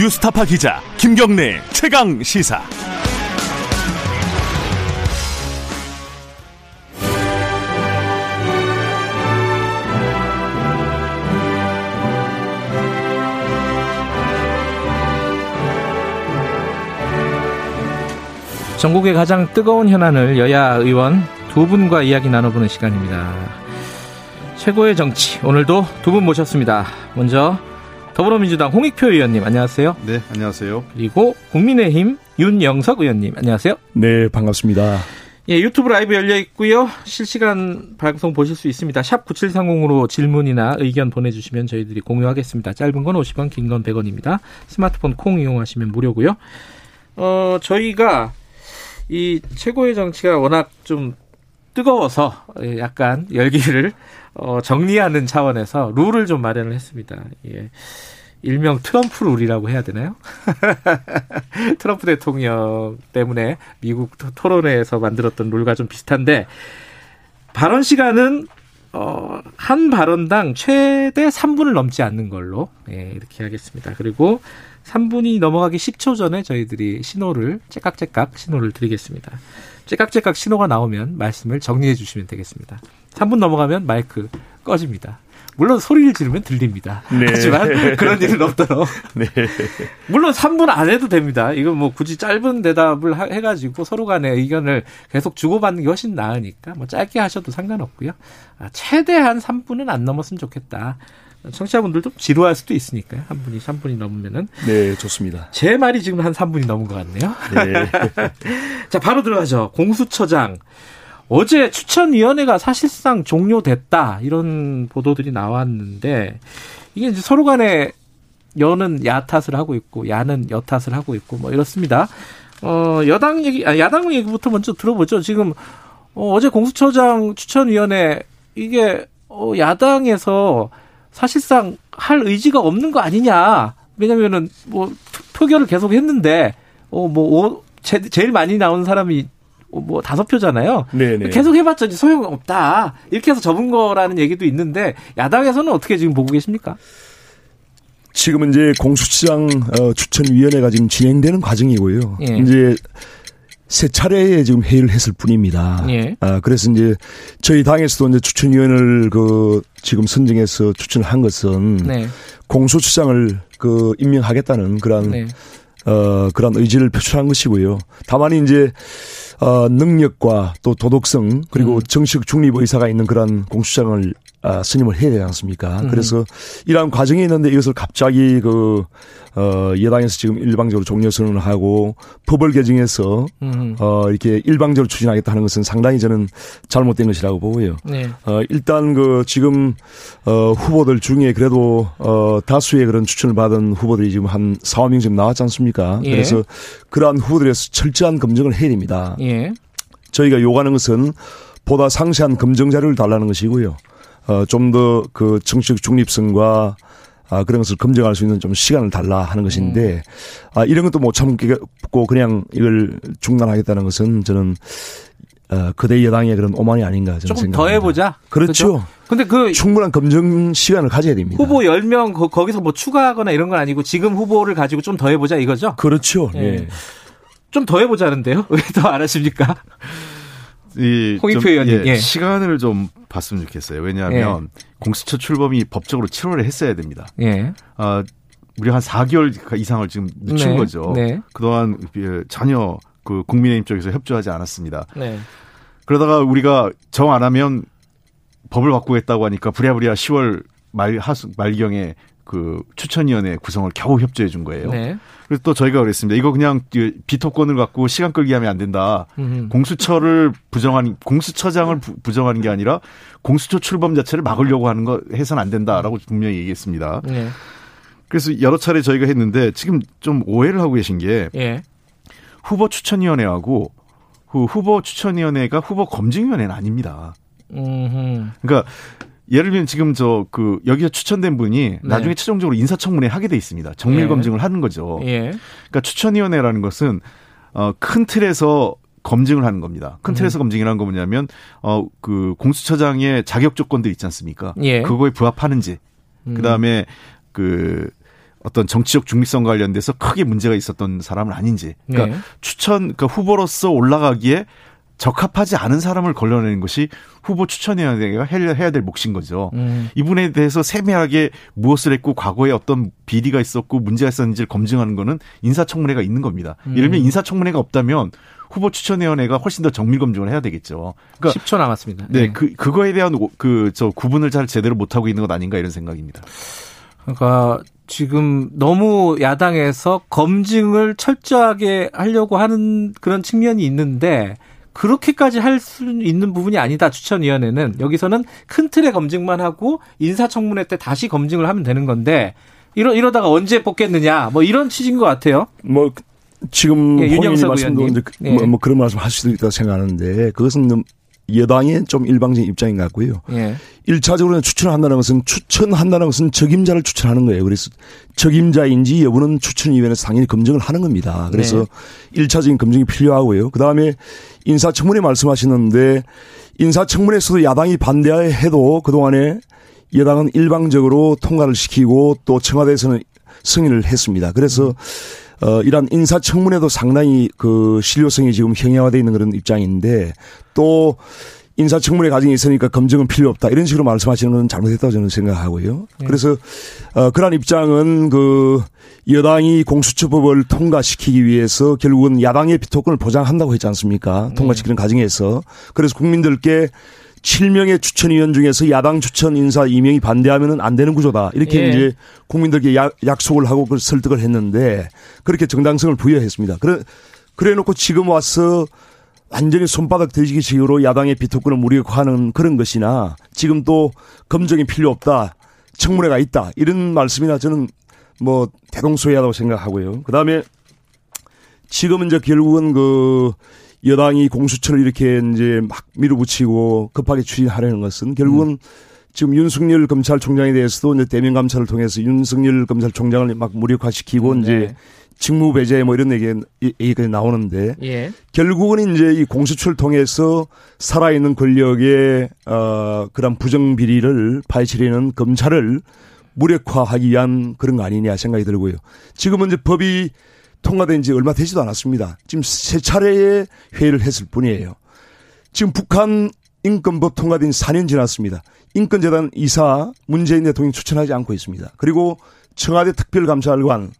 뉴스타파 기자 김경래 최강 시사. 전국의 가장 뜨거운 현안을 여야 의원 두 분과 이야기 나눠보는 시간입니다. 최고의 정치 오늘도 두 분 모셨습니다. 먼저 더불어민주당 홍익표 의원님 안녕하세요. 네, 안녕하세요. 그리고 국민의힘 윤영석 의원님 안녕하세요. 네, 반갑습니다. 예, 유튜브 라이브 열려 있고요. 실시간 방송 보실 수 있습니다. 샵 9730으로 질문이나 의견 보내주시면 저희들이 공유하겠습니다. 짧은 건 50원, 긴 건 100원입니다. 스마트폰 콩 이용하시면 무료고요. 어, 저희가 이 최고의 정치가 워낙 좀 뜨거워서 약간 열기를 어, 정리하는 차원에서 룰을 좀 마련을 했습니다. 예. 일명 트럼프 룰이라고 해야 되나요? 트럼프 대통령 때문에 미국 토론회에서 만들었던 룰과 좀 비슷한데 발언 시간은 어, 한 발언당 최대 3분을 넘지 않는 걸로 예, 이렇게 하겠습니다. 그리고 3분이 넘어가기 10초 전에 저희들이 신호를 째깍째깍 신호를 드리겠습니다. 째깍째깍 신호가 나오면 말씀을 정리해 주시면 되겠습니다. 3분 넘어가면 마이크 꺼집니다. 물론 소리를 지르면 들립니다. 네. 하지만 그런 일은 없도록. 네. 물론 3분 안 해도 됩니다. 이건 뭐 굳이 짧은 대답을 해가지고 서로 간의 의견을 계속 주고받는 게 훨씬 나으니까 뭐 짧게 하셔도 상관없고요. 아, 최대한 3분은 안 넘었으면 좋겠다. 청취자분들도 지루할 수도 있으니까요. 한 분이 3분이 넘으면은. 네, 좋습니다. 제 말이 지금 한 3분이 넘은 것 같네요. 네. 자, 바로 들어가죠. 공수처장. 어제 추천위원회가 사실상 종료됐다. 이런 보도들이 나왔는데, 이게 이제 서로 간에 여는 야 탓을 하고 있고, 야는 여 탓을 하고 있고, 뭐 이렇습니다. 어, 여당 얘기, 아, 야당 얘기부터 먼저 들어보죠. 지금, 어, 어제 공수처장 추천위원회, 이게, 어, 야당에서 사실상 할 의지가 없는 거 아니냐. 왜냐면은 뭐 표결을 계속 했는데 어뭐 제일 많이 나온 사람이 뭐 다섯 표잖아요. 네네. 계속 해봤자 소용 없다. 이렇게 해서 접은 거라는 얘기도 있는데 야당에서는 어떻게 지금 보고 계십니까? 지금은 이제 공수처장 어, 추천위원회가 지금 진행되는 과정이고요. 예. 이제 세 차례에 지금 회의를 했을 뿐입니다. 예. 아, 그래서 이제 저희 당에서도 이제 추천위원을 그 지금 선정해서 추천을 한 것은 네. 공수처장을 그 임명하겠다는 그런 네. 어, 그런 의지를 표출한 것이고요. 다만 이제 어, 능력과 또 도덕성 그리고 음. 정식 중립 의사가 있는 그런 공수장을 아, 선임을 해야 되지 않습니까? 음. 그래서 이러한 과정이 있는데 이것을 갑자기 그, 어, 여당에서 지금 일방적으로 종료 선언을 하고 법을 개정해서 음. 어, 이렇게 일방적으로 추진하겠다 하는 것은 상당히 저는 잘못된 것이라고 보고요. 네. 어, 일단 그 지금 어, 후보들 중에 그래도 어, 다수의 그런 추천을 받은 후보들이 지금 한 4, 5명 지금 나왔지 않습니까? 예. 그래서 그러한 후보들에서 철저한 검증을 해야 됩니다. 예. 저희가 요구하는 것은 보다 상세한 검증 자료를 달라는 것이고요. 어, 좀 더 그 정치적 중립성과 아, 그런 것을 검증할 수 있는 좀 시간을 달라 하는 것인데, 음. 아, 이런 것도 못 참고 그냥 이걸 중단하겠다는 것은 저는, 어, 그대 여당의 그런 오만이 아닌가 저는 조금 더 해보자. 그렇죠. 그렇죠? 근데 그 충분한 검증 시간을 가져야 됩니다. 후보 10명 거, 거기서 뭐 추가하거나 이런 건 아니고 지금 후보를 가지고 좀 더 해보자 이거죠? 그렇죠. 예. 네. 좀더 해보자는데요? 왜 더 안 하십니까? 이 홍익표 의원님 예, 예. 시간을 좀 봤으면 좋겠어요. 왜냐하면 예. 공수처 출범이 법적으로 7월에 했어야 됩니다. 예. 아, 우리 한 4개월 이상을 지금 늦춘 네. 거죠. 네. 그동안 전혀 그 국민의힘 쪽에서 협조하지 않았습니다. 네. 그러다가 우리가 정 안 하면 법을 바꾸겠다고 하니까 부랴부랴 10월 말 하수 말경에 그 추천위원회 구성을 겨우 협조해 준 거예요. 네. 그래서 또 저희가 그랬습니다. 이거 그냥 비토권을 갖고 시간 끌기 하면 안 된다. 음흠. 공수처를 부정하는 공수처장을 부, 정하는게 아니라 공수처 출범 자체를 막으려고 하는 거 해서는 안 된다라고 분명히 얘기했습니다. 네. 그래서 여러 차례 저희가 했는데 지금 좀 오해를 하고 계신 게 예. 후보 추천위원회하고 그 후보 추천위원회가 후보 검증위원회는 아닙니다. 음흠. 그러니까 예를 들면 지금 저 그 여기서 추천된 분이 네. 나중에 최종적으로 인사청문회 하게 돼 있습니다. 정밀 예. 검증을 하는 거죠. 예. 그러니까 추천위원회라는 것은 어큰 틀에서 검증을 하는 겁니다. 큰 틀에서 음. 검증이라는 건 뭐냐면 어그 공수처장의 자격 조건들 있지 않습니까? 예. 그거에 부합하는지. 음. 그다음에 그 어떤 정치적 중립성 관련돼서 크게 문제가 있었던 사람은 아닌지. 그러니까 네. 추천 그러니까 후보로서 올라가기에 적합하지 않은 사람을 걸러내는 것이 후보 추천위원회가 해야 될 몫인 거죠. 음. 이분에 대해서 세밀하게 무엇을 했고 과거에 어떤 비리가 있었고 문제가 있었는지를 검증하는 거는 인사청문회가 있는 겁니다. 음. 예를 들면 인사청문회가 없다면 후보 추천위원회가 훨씬 더 정밀 검증을 해야 되겠죠. 그러니까 10초 남았습니다. 네, 네. 그 그거에 대한 그 저 구분을 잘 제대로 못 하고 있는 것 아닌가 이런 생각입니다. 그러니까 지금 너무 야당에서 검증을 철저하게 하려고 하는 그런 측면이 있는데 그렇게까지 할 수 있는 부분이 아니다. 추천위원회는 여기서는 큰 틀의 검증만 하고 인사청문회 때 다시 검증을 하면 되는 건데 이러 이러다가 언제 뽑겠느냐 뭐 이런 취지인 것 같아요. 뭐 지금 예, 윤영석 말씀도 이제 네. 뭐, 뭐, 그런 말씀 하실 수도 있다고 생각하는데 그것은 여당의 좀 일방적인 입장인 것 같고요. 예. 1차적으로는 추천을 한다는 것은 추천한다는 것은 적임자를 추천하는 거예요. 그래서 적임자인지 여부는 추천위원회에서 당연히 검증을 하는 겁니다. 그래서 네. 1차적인 검증이 필요하고요. 그 다음에 인사청문회 말씀하시는데 인사청문회에서도 야당이 반대해도 그동안에 여당은 일방적으로 통과를 시키고 또 청와대에서는 승인을 했습니다. 그래서 어, 이러한 인사청문회도 상당히 그 신뢰성이 지금 형해화되어 있는 그런 입장인데 또 인사청문회 과정이 있으니까 검증은 필요 없다 이런 식으로 말씀하시는 건 잘못했다고 저는 생각하고요. 네. 그래서 어, 그러한 입장은 그 여당이 공수처법을 통과시키기 위해서 결국은 야당의 비토권을 보장한다고 했지 않습니까? 네. 통과시키는 네. 과정에서 그래서 국민들께 7명의 추천위원 중에서 야당 추천 인사 2명이 반대하면 안 되는 구조다. 이렇게 예. 이제 국민들께 야, 약속을 하고 그 설득을 했는데 그렇게 정당성을 부여했습니다. 그래, 그래 놓고 지금 와서 완전히 손바닥 대지기식으로 야당의 비토권을 무력화하는 그런 것이나 지금 또 검증이 필요 없다. 청문회가 있다. 이런 말씀이나 저는 뭐 대동소이하다고 생각하고요. 그 다음에 지금 이제 결국은 그 여당이 공수처를 이렇게 이제 막 밀어붙이고 급하게 추진하려는 것은 결국은 음. 지금 윤석열 검찰총장에 대해서도 이제 대면 감찰을 통해서 윤석열 검찰총장을 막 무력화시키고 음, 네. 이제 직무 배제 뭐 이런 얘기 얘기가 나오는데 예. 결국은 이제 이 공수처를 통해서 살아있는 권력의 어 그런 부정 비리를 파헤치려는 검찰을 무력화하기 위한 그런 거 아니냐 생각이 들고요. 지금은 이제 법이 통과된 지 얼마 되지도 않았습니다. 지금 세 차례의 회의를 했을 뿐이에요. 지금 북한 인권법 통과된 4년 지났습니다. 인권재단 이사 문재인 대통령이 추천하지 않고 있습니다. 그리고 청와대 특별감찰관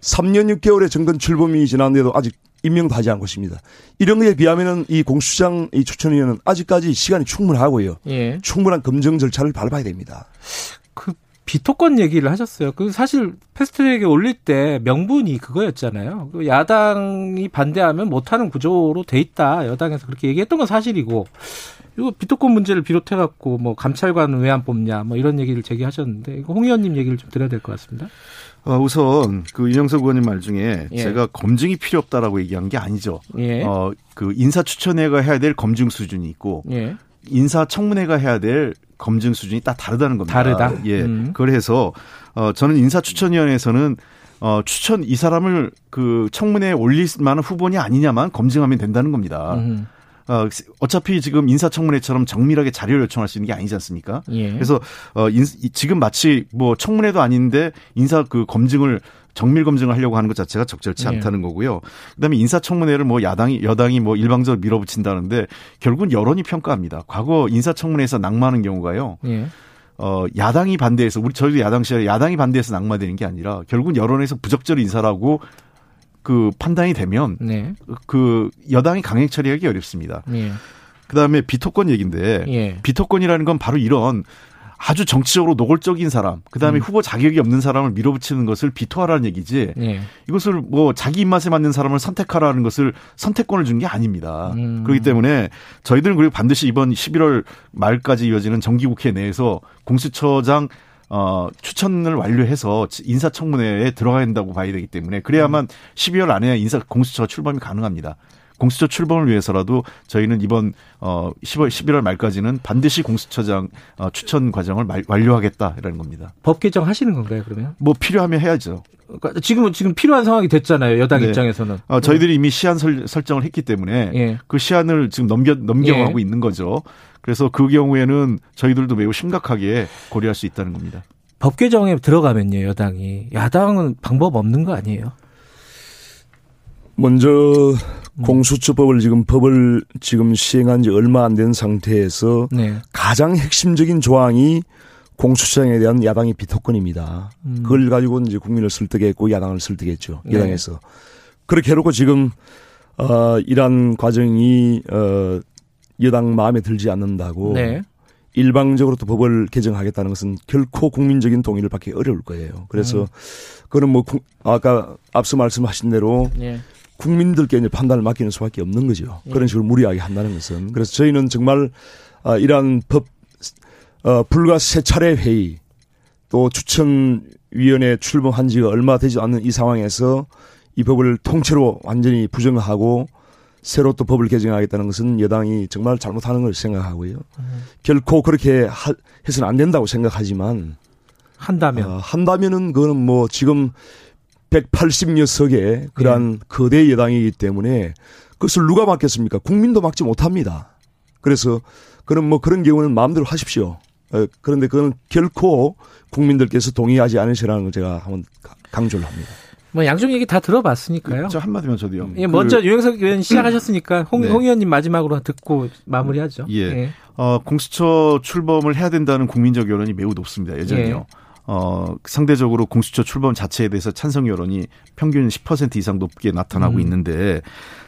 3년 6개월의 정권 출범이 지났는데도 아직 임명도 하지 않고 있습니다. 이런 것에 비하면은 이 공수장 이 추천위원은 아직까지 시간이 충분하고요. 예. 충분한 검증 절차를 밟아야 됩니다. 그 비토권 얘기를 하셨어요. 그 사실 패스트트랙에 올릴 때 명분이 그거였잖아요. 그 야당이 반대하면 못하는 구조로 돼 있다. 여당에서 그렇게 얘기했던 건 사실이고 이거 비토권 문제를 비롯해 갖고 뭐 감찰관은 왜안 뽑냐 뭐 이런 얘기를 제기하셨는데 이거 홍 의원님 얘기를 좀 드려야 될 것 같습니다. 어, 우선 그 윤영석 의원님 말 중에 예. 제가 검증이 필요 없다라고 얘기한 게 아니죠. 예. 어, 그 인사추천회가 해야 될 검증 수준이 있고 예. 인사청문회가 해야 될 검증 수준이 딱 다르다는 겁니다. 다르다. 예. 음. 그래서 어 저는 인사추천위원회에서는 어 추천 이 사람을 그 청문회에 올릴 만한 후보냐 아니냐만 검증하면 된다는 겁니다. 음. 어, 어차피 지금 인사청문회처럼 정밀하게 자료를 요청할 수 있는 게 아니지 않습니까? 예. 그래서 어, 인, 지금 마치 뭐 청문회도 아닌데 인사 그 검증을 정밀 검증을 하려고 하는 것 자체가 적절치 예. 않다는 거고요. 그다음에 인사청문회를 뭐 야당이 여당이 뭐 일방적으로 밀어붙인다는데 결국은 여론이 평가합니다. 과거 인사청문회에서 낙마하는 경우가요. 예. 어, 야당이 반대해서 우리 저희도 야당 시절에 야당이 반대해서 낙마되는 게 아니라 결국은 여론에서 부적절 인사라고 그 판단이 되면 네. 그 여당이 강행 처리하기 어렵습니다. 예. 그다음에 비토권 얘기인데 예. 비토권이라는 건 바로 이런 아주 정치적으로 노골적인 사람, 그 다음에 음. 후보 자격이 없는 사람을 밀어붙이는 것을 비토하라는 얘기지. 네. 이것을 뭐 자기 입맛에 맞는 사람을 선택하라는 것을 선택권을 준 게 아닙니다. 음. 그렇기 때문에 저희들은 그리고 반드시 이번 11월 말까지 이어지는 정기국회 내에서 공수처장 어, 추천을 완료해서 인사청문회에 들어가야 된다고 봐야 되기 때문에 그래야만 12월 안에 인사 공수처 출범이 가능합니다. 공수처 출범을 위해서라도 저희는 이번 어 10월 11월 말까지는 반드시 공수처장 어, 추천 과정을 말, 완료하겠다라는 겁니다. 법 개정 하시는 건가요, 그러면? 뭐 필요하면 해야죠. 그러니까 지금은 지금 필요한 상황이 됐잖아요. 여당 네. 입장에서는. 어, 저희들이 이미 시한 설, 정을 했기 때문에 예. 그 시한을 지금 넘겨 넘겨가고 예. 있는 거죠. 그래서 그 경우에는 저희들도 매우 심각하게 고려할 수 있다는 겁니다. 법 개정에 들어가면요, 여당이. 야당은 방법 없는 거 아니에요? 먼저 음. 공수처법을 지금 법을 지금 시행한 지 얼마 안 된 상태에서 네. 가장 핵심적인 조항이 공수처장에 대한 야당의 비토권입니다. 음. 그걸 가지고 이제 국민을 설득했고 야당을 설득했죠. 네. 야당에서. 그렇게 해놓고 지금 어 이러한 과정이 어 여당 마음에 들지 않는다고 네. 일방적으로 또 법을 개정하겠다는 것은 결코 국민적인 동의를 받기 어려울 거예요. 그래서 음. 그는 뭐 아까 앞서 말씀하신 대로 네. 국민들께 이제 판단을 맡기는 수밖에 없는 거죠. 네. 그런 식으로 무리하게 한다는 것은 그래서 저희는 정말 아, 이러한 법 어, 불과 세 차례 회의 또 추천위원회 출범한 지가 얼마 되지 않는 이 상황에서 이 법을 통째로 완전히 부정하고 새로 또 법을 개정하겠다는 것은 여당이 정말 잘못하는 걸 생각하고요. 음. 결코 그렇게 하, 해서는 안 된다고 생각하지만 한다면 어, 한다면은 그거는 뭐 지금 180여 석의 그러한 네. 거대 여당이기 때문에 그것을 누가 막겠습니까? 국민도 막지 못합니다. 그래서 그런 뭐 그런 경우는 마음대로 하십시오. 어, 그런데 그건 결코 국민들께서 동의하지 않으시라는 걸 제가 한번 강조를 합니다. 뭐 양쪽 얘기 다 들어봤으니까요. 저 한마디만 저도요. 예, 먼저 그, 유영석 의원 시작하셨으니까 홍, 네. 홍 의원님 마지막으로 듣고 마무리하죠. 예. 예. 어, 공수처 출범을 해야 된다는 국민적 여론이 매우 높습니다. 예전에요. 예. 어, 상대적으로 공수처 출범 자체에 대해서 찬성 여론이 평균 10% 이상 높게 나타나고 음. 있는데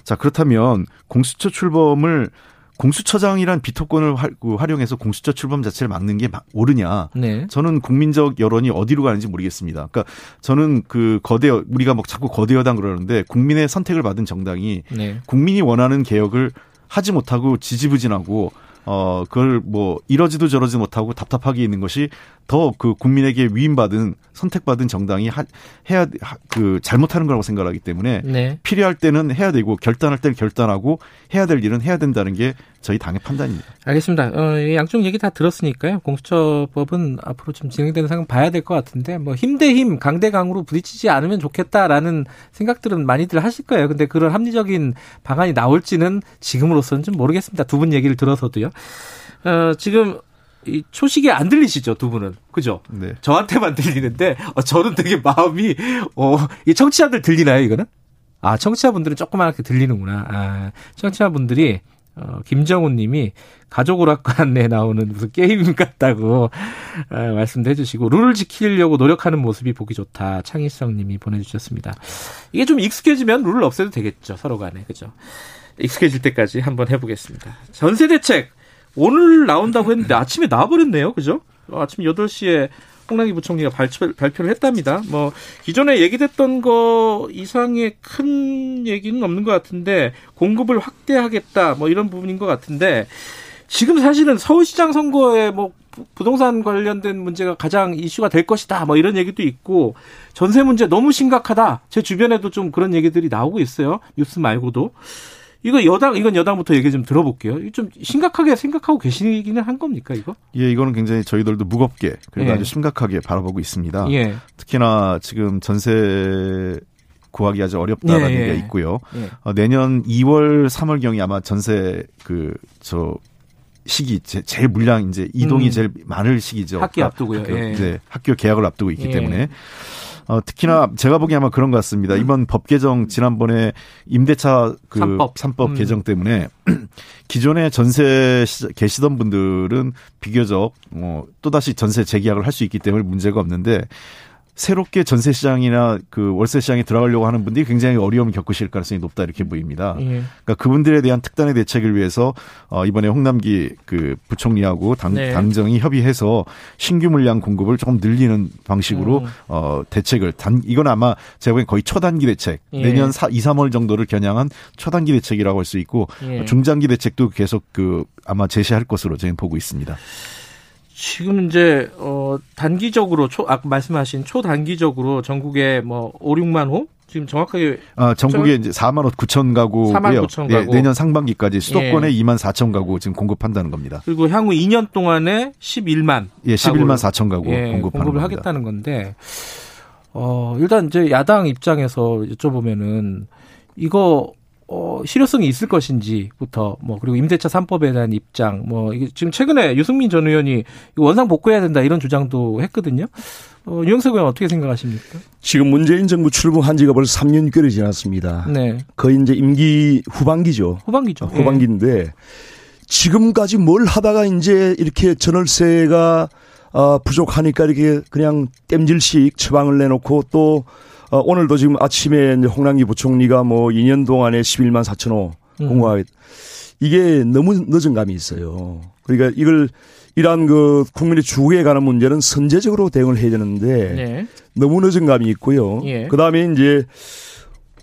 자, 그렇다면 공수처 출범을 공수처장이란 비토권을 그 활용해서 공수처 출범 자체를 막는 게 옳으냐? 네. 저는 국민적 여론이 어디로 가는지 모르겠습니다. 그러니까 저는 그 거대 우리가 뭐 자꾸 거대 여당 그러는데 국민의 선택을 받은 정당이 네. 국민이 원하는 개혁을 하지 못하고 지지부진하고 어 그걸 뭐 이러지도 저러지 못하고 답답하게 있는 것이 더 그 국민에게 위임받은 선택받은 정당이 하, 해야 그 잘못하는 거라고 생각하기 때문에 네. 필요할 때는 해야 되고 결단할 때는 결단하고 해야 될 일은 해야 된다는 게 저희 당의 판단입니다. 알겠습니다. 어, 양쪽 얘기 다 들었으니까요. 공수처법은 앞으로 좀 진행되는 상황 봐야 될 것 같은데 뭐 힘 대 힘, 강 대 강으로 부딪히지 않으면 좋겠다라는 생각들은 많이들 하실 거예요. 근데 그런 합리적인 방안이 나올지는 지금으로서는 좀 모르겠습니다. 두 분 얘기를 들어서도요. 어, 지금 이 초식이 안 들리시죠 두 분은 그죠? 네. 저한테만 들리는데 어, 저는 되게 마음이 어이 청취자들 들리나요 이거는? 아 청취자분들은 조그맣게 들리는구나. 아 청취자분들이 어, 김정훈 님이 가족 오락관에 나오는 무슨 게임 같다고 아, 말씀도 해주시고 룰을 지키려고 노력하는 모습이 보기 좋다. 창의성 님이 보내주셨습니다. 이게 좀 익숙해지면 룰을 없애도 되겠죠 서로 간에 그죠? 익숙해질 때까지 한번 해보겠습니다. 전세 대책 오늘 나온다고 했는데 아침에 나와버렸네요. 그죠? 아침 8시에 홍남기 부총리가 발표, 발표를 했답니다. 뭐, 기존에 얘기됐던 거 이상의 큰 얘기는 없는 것 같은데, 공급을 확대하겠다, 뭐 이런 부분인 것 같은데, 지금 사실은 서울시장 선거에 뭐, 부동산 관련된 문제가 가장 이슈가 될 것이다, 뭐 이런 얘기도 있고, 전세 문제 너무 심각하다. 제 주변에도 좀 그런 얘기들이 나오고 있어요. 뉴스 말고도. 이거 여당 이건 여당부터 얘기 좀 들어볼게요. 좀 심각하게 생각하고 계시기는 한 겁니까 이거? 예, 이거는 굉장히 저희들도 무겁게 그리고 예. 아주 심각하게 바라보고 있습니다. 예. 특히나 지금 전세 구하기 아주 어렵다라는 예, 예. 게 있고요. 예. 어, 내년 2월 3월 경이 아마 전세 그저 시기 제, 일 물량 이제 이동이 음. 제일 많을 시기죠. 학기 앞두고요. 학교, 예. 네, 학교 개학을 앞두고 있기 때문에 어, 특히나 제가 보기에 아마 그런 것 같습니다. 음. 이번 법 개정 지난번에 임대차 그 3법, 3법 음. 개정 때문에 기존에 전세 계시던 분들은 비교적 어, 또다시 전세 재계약을 할 수 있기 때문에 문제가 없는데 새롭게 전세 시장이나 그 월세 시장에 들어가려고 하는 분들이 굉장히 어려움을 겪으실 가능성이 높다 이렇게 보입니다. 예. 그러니까 그분들에 대한 특단의 대책을 위해서 어 이번에 홍남기 그 부총리하고 당, 네. 당정이 협의해서 신규 물량 공급을 조금 늘리는 방식으로 음. 어 대책을 단 이건 아마 제가 보기엔 거의 초단기 대책 예. 내년 4, 2, 3월 정도를 겨냥한 초단기 대책이라고 할 수 있고 예. 중장기 대책도 계속 그 아마 제시할 것으로 저는 보고 있습니다. 지금 이제 어 단기적으로 초 아까 말씀하신 초단기적으로 전국에 뭐 5, 6만 호 지금 정확하게 아 전국에 이제 4만 9천 가구고요. 4만 9천 가구. 예, 내년 상반기까지 수도권에 예. 2만 4천 가구 지금 공급한다는 겁니다. 그리고 향후 2년 동안에 11만 예, 11만 4천 가구 예, 공급을. 하겠다는 건데 어 일단 이제 야당 입장에서 여쭤보면은 이거 어, 실효성이 있을 것인지부터 뭐 그리고 임대차 3법에 대한 입장 뭐 이게 지금 최근에 유승민 전 의원이 원상 복구해야 된다 이런 주장도 했거든요. 어, 유영석 의원 어떻게 생각하십니까? 지금 문재인 정부 출범한 지가 벌써 3년 6개월이 지났습니다. 네. 거의 이제 임기 후반기죠. 후반기죠. 후반기인데 네. 지금까지 뭘 하다가 이제 이렇게 전월세가 어, 부족하니까 이렇게 그냥 땜질식 처방을 내놓고 또 어, 오늘도 지금 아침에 홍남기 부총리가 뭐 2년 동안에 11만 4천 호 음. 공고하 이게 너무 늦은 감이 있어요. 그러니까 이걸 이러한 그 국민의 주거에 관한 문제는 선제적으로 대응을 해야 되는데 네. 너무 늦은 감이 있고요. 예. 그 다음에 이제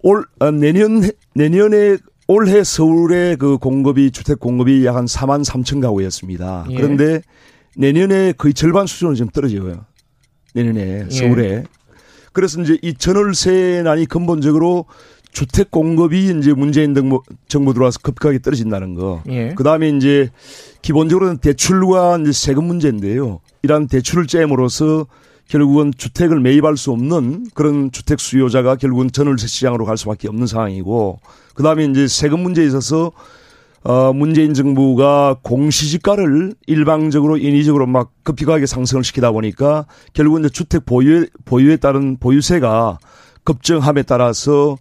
올 아, 내년 내년에 올해 서울의 그 공급이 주택 공급이 약 한 4만 3천 가구였습니다. 예. 그런데 내년에 거의 절반 수준으로 지금 떨어져요. 내년에 예. 서울에. 예. 그래서 이제 이 전월세난이 근본적으로 주택 공급이 이제 문재인 정부, 정부 들어와서 급하게 떨어진다는 거. 예. 그 다음에 이제 기본적으로는 대출과 이제 세금 문제인데요. 이러한 대출을 째므로써 결국은 주택을 매입할 수 없는 그런 주택 수요자가 결국은 전월세 시장으로 갈 수밖에 없는 상황이고 그 다음에 이제 세금 문제에 있어서 어, 문재인 정부가 공시지가를 일방적으로 인위적으로 막 급격하게 상승을 시키다 보니까 결국은 이제 주택 보유에, 보유에 따른 보유세가 급증함에 따라서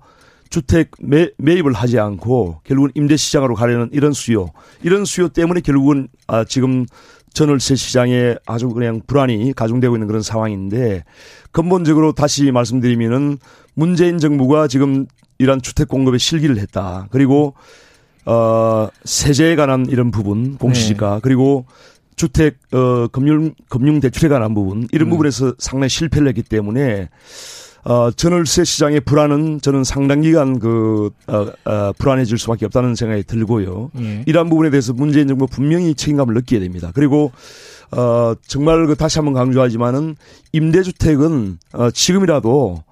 주택 매, 매입을 하지 않고 결국은 임대 시장으로 가려는 이런 수요, 이런 수요 때문에 결국은 아, 지금 전월세 시장에 아주 그냥 불안이 가중되고 있는 그런 상황인데 근본적으로 다시 말씀드리면은 문재인 정부가 지금 이러한 주택 공급에 실기를 했다. 그리고 어, 세제에 관한 이런 부분, 공시지가, 네. 그리고 주택, 어, 금융, 금융 대출에 관한 부분, 이런 음. 부분에서 상당히 실패를 했기 때문에, 어, 전월세 시장의 불안은 저는 상당 기간 그, 어, 어, 불안해질 수밖에 없다는 생각이 들고요. 예. 이러한 부분에 대해서 문재인 정부 분명히 책임감을 느끼게 됩니다. 그리고, 어, 정말 그 다시 한번 강조하지만은 임대주택은, 어, 지금이라도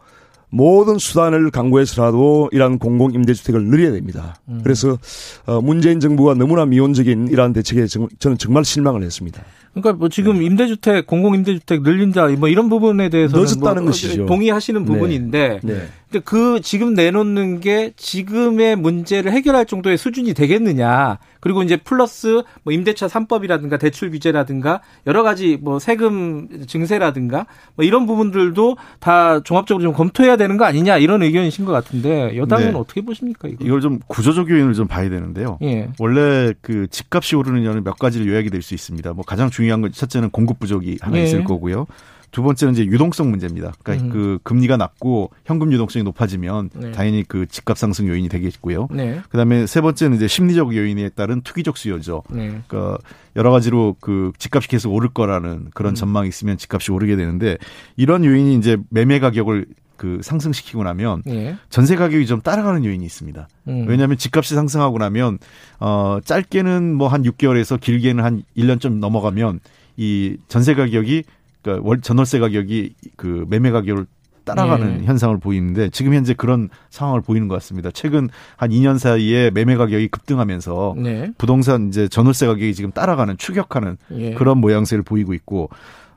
모든 수단을 강구해서라도 이러한 공공 임대주택을 늘려야 됩니다. 음. 그래서 어 문재인 정부가 너무나 미온적인 이러한 대책에 저는 정말 실망을 했습니다. 그러니까 뭐 지금 네. 임대주택 공공 임대주택 늘린다 뭐 이런 부분에 대해서는 늦었다는 뭐 것이죠. 동의하시는 네. 부분인데 네. 근데 그 지금 내놓는 게 지금의 문제를 해결할 정도의 수준이 되겠느냐. 그리고 이제 플러스 뭐 임대차 3법이라든가 대출 규제라든가 여러 가지 뭐 세금 증세라든가 뭐 이런 부분들도 다 종합적으로 좀 검토해야 되는 거 아니냐 이런 의견이신 것 같은데 여당은 네. 어떻게 보십니까? 이거? 이걸 좀 구조적 요인을 좀 봐야 되는데요. 예. 원래 그 집값이 오르는 이유는 몇 가지를 요약이 될 수 있습니다. 뭐 가장 중요한 건 첫째는 공급 부족이 하나 예. 있을 거고요. 두 번째는 이제 유동성 문제입니다. 그러니까 음. 그 금리가 낮고 현금 유동성이 높아지면 네. 당연히 그 집값 상승 요인이 되겠고요. 네. 그다음에 세 번째는 이제 심리적 요인에 따른 투기적 수요죠. 네. 그러니까 여러 가지로 그 집값이 계속 오를 거라는 그런 음. 전망이 있으면 집값이 오르게 되는데 이런 요인이 이제 매매 가격을 그 상승시키고 나면 예. 전세 가격이 좀 따라가는 요인이 있습니다. 음. 왜냐하면 집값이 상승하고 나면 어 짧게는 뭐 한 6개월에서 길게는 한 1년 좀 넘어가면 이 전세 가격이 그러니까 월 전월세 가격이 그 매매 가격을 따라가는 네. 현상을 보이는데 지금 현재 그런 상황을 보이는 것 같습니다. 최근 한 2년 사이에 매매 가격이 급등하면서 네. 부동산 이제 전월세 가격이 지금 따라가는 추격하는 네. 그런 모양새를 보이고 있고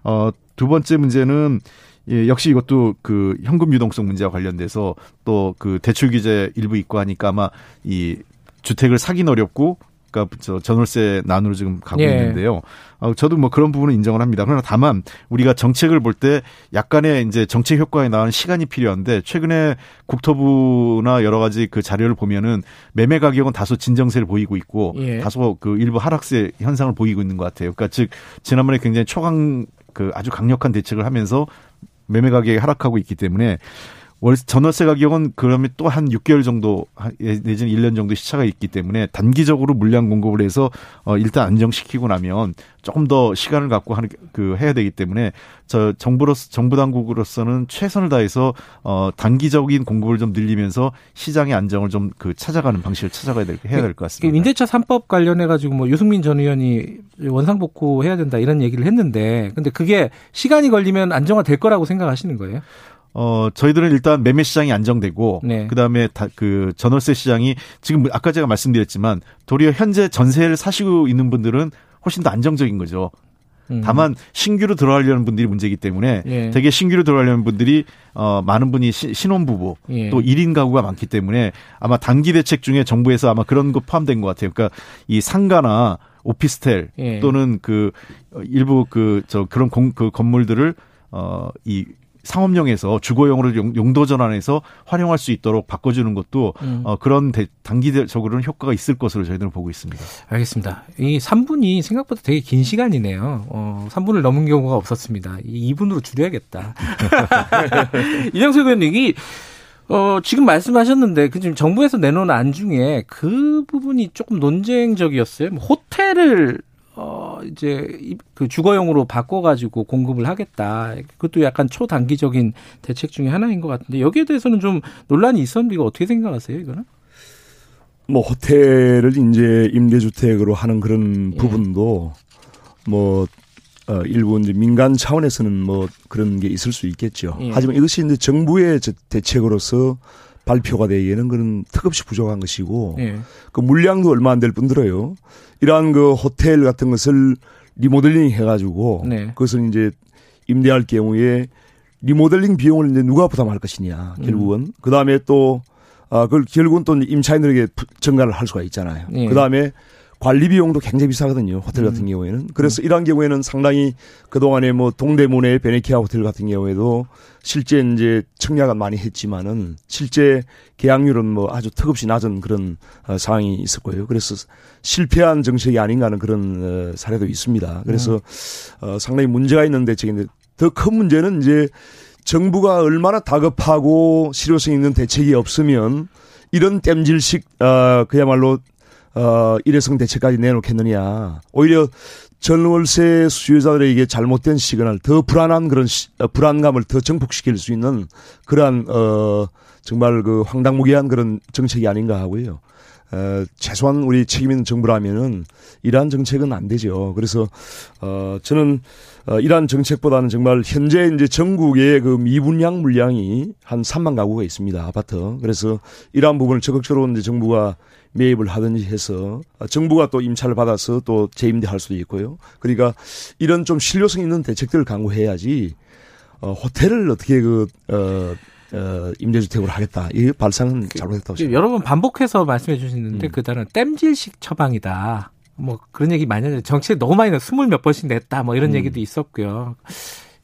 어두 번째 문제는 예, 역시 이것도 그 현금 유동성 문제와 관련돼서 또 그 대출 규제 일부 있고 하니까 아마 이 주택을 사긴 어렵고 그러니까 저 전월세 난으로 지금 가고 예. 있는데요. 어, 저도 뭐 그런 부분은 인정을 합니다. 그러나 다만 우리가 정책을 볼 때 약간의 이제 정책 효과에 나오는 시간이 필요한데 최근에 국토부나 여러 가지 그 자료를 보면은 매매 가격은 다소 진정세를 보이고 있고 예. 다소 그 일부 하락세 현상을 보이고 있는 것 같아요. 그러니까 즉 지난번에 굉장히 초강 그 아주 강력한 대책을 하면서 매매 가격이 하락하고 있기 때문에 월 전월세 가격은 그러면 또 한 6개월 정도 내지는 1년 정도 시차가 있기 때문에 단기적으로 물량 공급을 해서 어 일단 안정시키고 나면 조금 더 시간을 갖고 하는 그 해야 되기 때문에 저 정부로서 정부 당국으로서는 최선을 다해서 어 단기적인 공급을 좀 늘리면서 시장의 안정을 좀 그 찾아가는 방식을 찾아가야 될 해야 될 것 같습니다. 임대차 3법 관련해 가지고 뭐 유승민 전 의원이 원상 복구 해야 된다 이런 얘기를 했는데 근데 그게 시간이 걸리면 안정화 될 거라고 생각하시는 거예요? 어, 저희들은 일단 매매 시장이 안정되고, 네. 그 다음에 그 전월세 시장이 지금 아까 제가 말씀드렸지만 도리어 현재 전세를 사시고 있는 분들은 훨씬 더 안정적인 거죠. 음. 다만 신규로 들어가려는 분들이 문제이기 때문에 예. 되게 신규로 들어가려는 분들이 어 많은 분이 시, 신혼부부 예. 또 1인 가구가 많기 때문에 아마 단기 대책 중에 정부에서 아마 그런 거 포함된 것 같아요. 그러니까 이 상가나 오피스텔 예. 또는 그 일부 그 저 그런 공, 그 건물들을 어이 상업용에서 주거용으로 용 도 전환해서 활용할 수 있도록 바꿔주는 것도 음. 어, 그런 대, 단기적으로는 효과가 있을 것으로 저희들은 보고 있습니다. 알겠습니다. 이 3분이 생각보다 되게 긴 시간이네요. 어, 3분을 넘은 경우가 없었습니다. 이 2분으로 줄여야겠다. 이정수 의원님이 어, 지금 말씀하셨는데, 그 지금 정부에서 내놓은 안 중에 그 부분이 조금 논쟁적이었어요. 뭐 호텔을 어 이제 그 주거용으로 바꿔가지고 공급을 하겠다. 그것도 약간 초단기적인 대책 중에 하나인 것 같은데 여기에 대해서는 좀 논란이 있었는데 이거 어떻게 생각하세요? 이거는? 뭐 호텔을 이제 임대주택으로 하는 그런 예. 부분도 뭐 어, 일부 이제 민간 차원에서는 뭐 그런 게 있을 수 있겠죠. 예. 하지만 이것이 이제 정부의 대책으로서 발표가 되기에는 그런 턱없이 부족한 것이고 예. 그 물량도 얼마 안 될 뿐더러요. 이러한 그 호텔 같은 것을 리모델링 해가지고 네. 그것을 이제 임대할 경우에 리모델링 비용을 이제 누가 부담할 것이냐 결국은 음. 그 다음에 또 아, 그걸 결국은 또 임차인들에게 전가를 할 수가 있잖아요. 네. 그 다음에 관리 비용도 굉장히 비싸거든요. 호텔 같은 음. 경우에는. 그래서 음. 이러한 경우에는 상당히 그동안에 뭐 동대문의 베네키아 호텔 같은 경우에도 실제 이제 청약은 많이 했지만은 실제 계약률은 뭐 아주 턱없이 낮은 그런 어, 상황이 있었고요. 그래서 실패한 정책이 아닌가 하는 그런 어, 사례도 있습니다. 그래서 음. 어, 상당히 문제가 있는 대책인데 더큰 문제는 이제 정부가 얼마나 다급하고 실효성 있는 대책이 없으면 이런 땜질식 어 그야말로 어, 일회성 대책까지 내놓겠느냐. 오히려 전월세 수요자들에게 잘못된 시그널, 더 불안한 그런 시, 어, 불안감을 더 증폭시킬 수 있는 그러한, 어, 정말 그 황당무계한 그런 정책이 아닌가 하고요. 어, 최소한 우리 책임 있는 정부라면은 이러한 정책은 안 되죠. 그래서, 어, 저는, 어, 이러한 정책보다는 정말 현재 이제 전국의 그 미분양 물량이 한 3만 가구가 있습니다. 아파트. 그래서 이러한 부분을 적극적으로 이제 정부가 매입을 하든지 해서 정부가 또 임차를 받아서 또 재임대할 수도 있고요. 그러니까 이런 좀 실효성 있는 대책들을 강구해야지 어, 호텔을 어떻게 그 어, 어, 임대주택으로 하겠다. 이 발상은 그, 잘못했다고 생각합니다. 여러 번 반복해서 말씀해 주시는데 음. 그다음에 땜질식 처방이다. 뭐 그런 얘기 많이 하죠. 정치에 너무 많이 스물 몇 번씩 냈다. 뭐 이런 음. 얘기도 있었고요.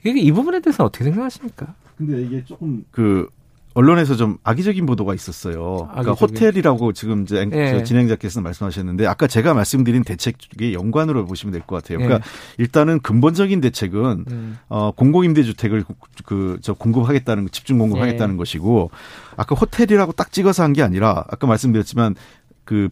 이게 이 부분에 대해서 어떻게 생각하십니까? 근데 이게 조금 그 언론에서 좀 악의적인 보도가 있었어요. 그러니까 호텔이라고 지금 이제 네. 진행자께서 말씀하셨는데 아까 제가 말씀드린 대책의 연관으로 보시면 될 것 같아요. 그러니까 네. 일단은 근본적인 대책은 음. 어 공공임대주택을 그저 공급하겠다는 집중 공급하겠다는 네. 것이고 아까 호텔이라고 딱 찍어서 한 게 아니라 아까 말씀드렸지만 그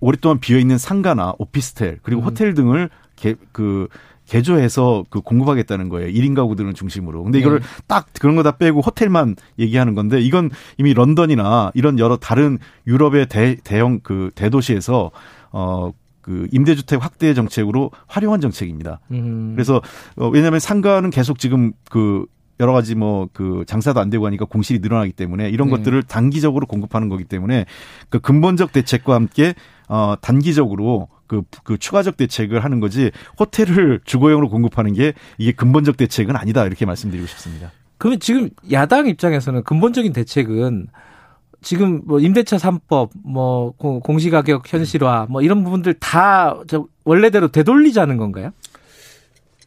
오랫동안 비어 있는 상가나 오피스텔 그리고 음. 호텔 등을 개, 그 개조해서 그 공급하겠다는 거예요. 1인 가구들은 중심으로. 근데 이거를 네. 딱 그런 거 다 빼고 호텔만 얘기하는 건데 이건 이미 런던이나 이런 여러 다른 유럽의 대, 대형 그 대도시에서 어, 그 임대주택 확대 정책으로 활용한 정책입니다. 음. 그래서 어, 왜냐하면 상가는 계속 지금 그 여러 가지 뭐 그 장사도 안 되고 하니까 공실이 늘어나기 때문에 이런 네. 것들을 단기적으로 공급하는 거기 때문에 그 근본적 대책과 함께 어 단기적으로 그, 그 추가적 대책을 하는 거지 호텔을 주거용으로 공급하는 게 이게 근본적 대책은 아니다 이렇게 말씀드리고 싶습니다. 그러면 지금 야당 입장에서는 근본적인 대책은 지금 뭐 임대차 3법, 뭐 공시가격 현실화, 뭐 이런 부분들 다 원래대로 되돌리자는 건가요?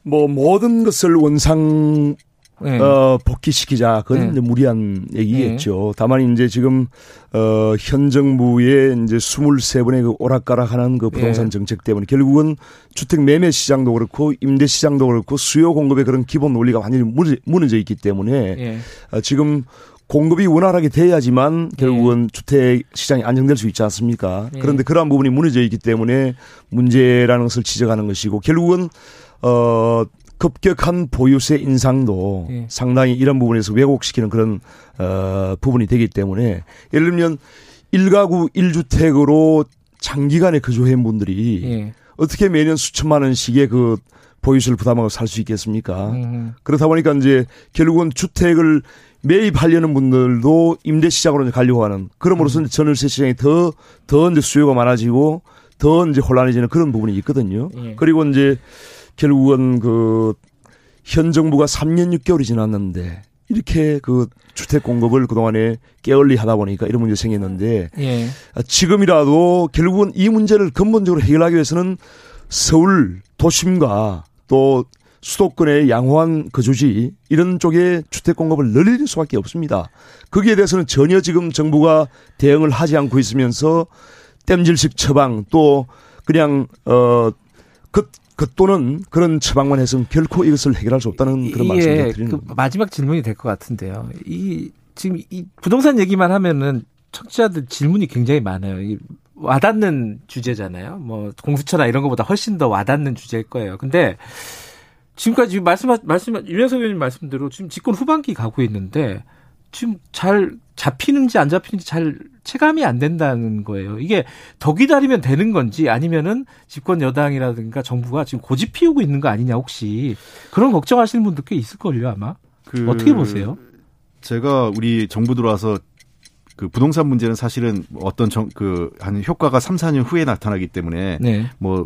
뭐 모든 것을 원상 네. 어, 복귀시키자. 그건 네. 이제 무리한 얘기겠죠. 네. 다만 이제 지금, 어, 현 정부의 이제 23번의 그 오락가락하는 그 부동산 네. 정책 때문에 결국은 주택 매매 시장도 그렇고 임대 시장도 그렇고 수요 공급의 그런 기본 논리가 완전히 무너져 있기 때문에 네. 어, 지금 공급이 원활하게 돼야지만 결국은 네. 주택 시장이 안정될 수 있지 않습니까? 그런데 그러한 부분이 무너져 있기 때문에 문제라는 것을 지적하는 것이고 결국은 어 급격한 보유세 인상도 예. 상당히 이런 부분에서 왜곡시키는 그런 어 부분이 되기 때문에 예를 들면 1가구 1주택으로 장기간에 거주한 분들이 예. 어떻게 매년 수천만 원씩의 그 보유세를 부담하고 살 수 있겠습니까? 음. 그렇다 보니까 이제 결국은 주택을 매입하려는 분들도 임대 시장으로 가려고 하는 그럼으로써 음. 전월세 시장이 더, 더 이제 수요가 많아지고 더 이제 혼란해지는 그런 부분이 있거든요. 예. 그리고 이제 결국은 그 현 정부가 3년 6개월이 지났는데 이렇게 그 주택 공급을 그동안에 깨얼리 하다 보니까 이런 문제 생겼는데 예. 지금이라도 결국은 이 문제를 근본적으로 해결하기 위해서는 서울 도심과 또 수도권의 양호한 거주지 이런 쪽에 주택 공급을 늘릴 수밖에 없습니다. 거기에 대해서는 전혀 지금 정부가 대응을 하지 않고 있으면서 땜질식 처방 또 그냥 어 그 그 또는 그런 처방만 해서는 결코 이것을 해결할 수 없다는 그런 예, 말씀을 드리는 그 마지막 질문이 될 것 같은데요. 이 지금 이 부동산 얘기만 하면은 청취자들 질문이 굉장히 많아요. 이 와닿는 주제잖아요. 뭐 공수처나 이런 것보다 훨씬 더 와닿는 주제일 거예요. 근데 지금까지 말씀 말씀 유현석 의원님 말씀대로 지금 집권 후반기 가고 있는데 지금 잘 잡히는지 안 잡히는지 잘 체감이 안 된다는 거예요. 이게 더 기다리면 되는 건지 아니면은 집권 여당이라든가 정부가 지금 고집 피우고 있는 거 아니냐 혹시 그런 걱정하시는 분들 꽤 있을걸요 아마. 그 어떻게 보세요? 제가 우리 정부 들어와서 그 부동산 문제는 사실은 어떤 정, 그, 한 효과가 3, 4년 후에 나타나기 때문에 네. 뭐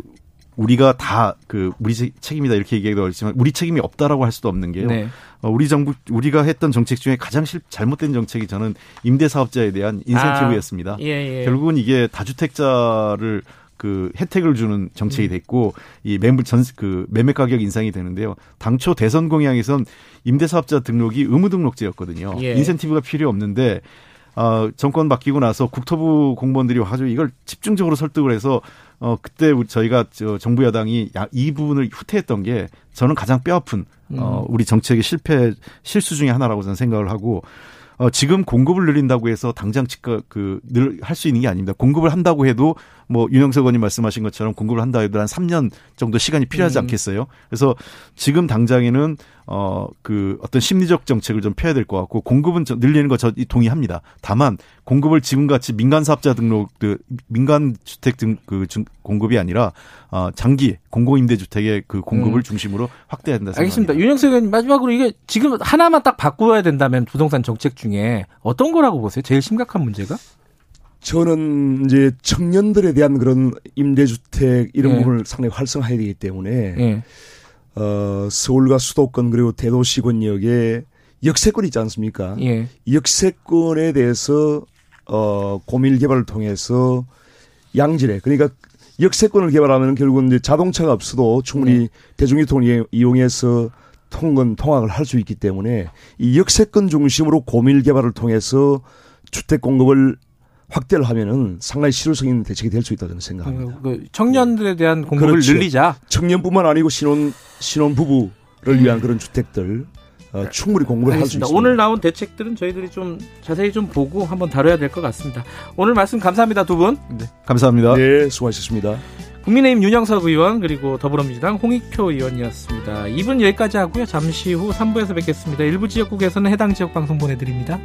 우리가 다 그 우리 책임이다 이렇게 얘기하기도 어렵지만 우리 책임이 없다라고 할 수도 없는 게요. 네. 어, 우리 정부 우리가 했던 정책 중에 가장 실, 잘못된 정책이 저는 임대 사업자에 대한 인센티브였습니다. 아, 예, 예. 결국은 이게 다주택자를 그 혜택을 주는 정책이 음. 됐고 이 매물 전 그 매매 가격 인상이 되는데요. 당초 대선 공약에선 임대 사업자 등록이 의무 등록제였거든요. 예. 인센티브가 필요 없는데 어, 정권 바뀌고 나서 국토부 공무원들이 와가지고 이걸 집중적으로 설득을 해서 어, 그때 저희가 저 정부 여당이 이 부분을 후퇴했던 게 저는 가장 뼈아픈 어, 음. 우리 정책의 실패 실수 중의 하나라고 저는 생각을 하고 어, 지금 공급을 늘린다고 해서 당장 즉각 그늘 할 수 있는 게 아닙니다. 공급을 한다고 해도 뭐 윤영석 의원님 말씀하신 것처럼 공급을 한다 해도 한 3년 정도 시간이 필요하지 음. 않겠어요? 그래서 지금 당장에는 어 그 어떤 심리적 정책을 좀 펴야 될 것 같고 공급은 늘리는 거 저 동의합니다. 다만 공급을 지금같이 민간 사업자 등록 그 민간 주택 등 그 공급이 아니라 어 장기 공공 임대 주택의 그 공급을 음. 중심으로 확대해야 된다 알겠습니다. 윤영석 의원님 마지막으로 이게 지금 하나만 딱 바꾸어야 된다면 부동산 정책 중에 어떤 거라고 보세요? 제일 심각한 문제가? 저는 이제 청년들에 대한 그런 임대주택 이런 예. 부분을 상당히 활성화해야 되기 때문에 예. 어, 서울과 수도권 그리고 대도시권역에 역세권 있지 않습니까? 예. 역세권에 대해서 어, 고밀 개발을 통해서 양질의 그러니까 역세권을 개발하면 결국은 이제 자동차가 없어도 충분히 네. 대중교통을 이용해서 통근 통학을 할 수 있기 때문에 이 역세권 중심으로 고밀 개발을 통해서 주택 공급을 확대를 하면은 상당히 실효성 있는 대책이 될 수 있다 저는 생각합니다. 그, 그 청년들에 대한 공급을 그렇죠. 늘리자. 청년뿐만 아니고 신혼 신혼 부부를 위한 그런 주택들 어, 충분히 공급을 할수 있습니다. 오늘 나온 대책들은 저희들이 좀 자세히 좀 보고 한번 다뤄야 될 것 같습니다. 오늘 말씀 감사합니다 두 분. 네, 감사합니다. 네, 수고하셨습니다. 국민의힘 윤영석 의원 그리고 더불어민주당 홍익표 의원이었습니다. 2분 여기까지 하고요. 잠시 후 3부에서 뵙겠습니다. 일부 지역국에서는 해당 지역 방송 보내드립니다.